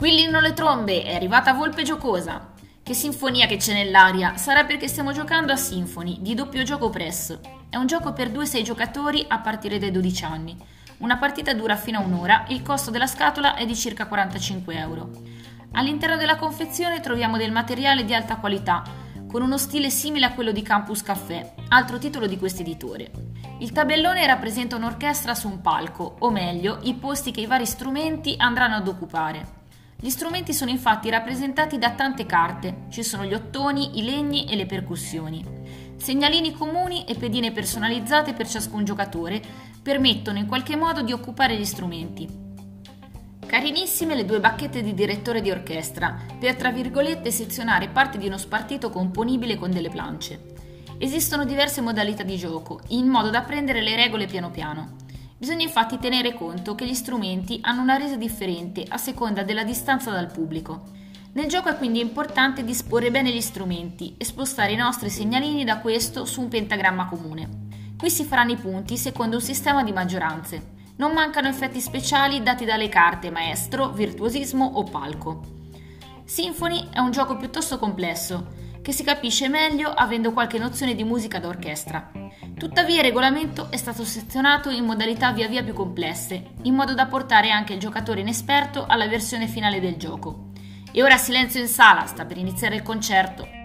Squillino le trombe, è arrivata Volpe giocosa. Che sinfonia che c'è nell'aria! Sarà perché stiamo giocando a Symphony, di doppio gioco press. È un gioco per 2-6 giocatori a partire dai 12 anni. Una partita dura fino a un'ora, il costo della scatola è di circa 45 euro. All'interno della confezione troviamo del materiale di alta qualità, con uno stile simile a quello di Campus Café, altro titolo di questo editore. Il tabellone rappresenta un'orchestra su un palco, o meglio, i posti che i vari strumenti andranno ad occupare. Gli strumenti sono infatti rappresentati da tante carte, ci sono gli ottoni, i legni e le percussioni. Segnalini comuni e pedine personalizzate per ciascun giocatore permettono in qualche modo di occupare gli strumenti. Carinissime le due bacchette di direttore di orchestra per tra virgolette sezionare parte di uno spartito componibile con delle plance. Esistono diverse modalità di gioco, in modo da prendere le regole piano piano. Bisogna infatti tenere conto che gli strumenti hanno una resa differente a seconda della distanza dal pubblico. Nel gioco è quindi importante disporre bene gli strumenti e spostare i nostri segnalini da questo su un pentagramma comune. Qui si faranno i punti secondo un sistema di maggioranze. Non mancano effetti speciali dati dalle carte maestro, virtuosismo o palco. Symphony è un gioco piuttosto complesso, che si capisce meglio avendo qualche nozione di musica d'orchestra. Tuttavia il regolamento è stato sezionato in modalità via via più complesse, in modo da portare anche il giocatore inesperto alla versione finale del gioco. E ora silenzio in sala, sta per iniziare il concerto.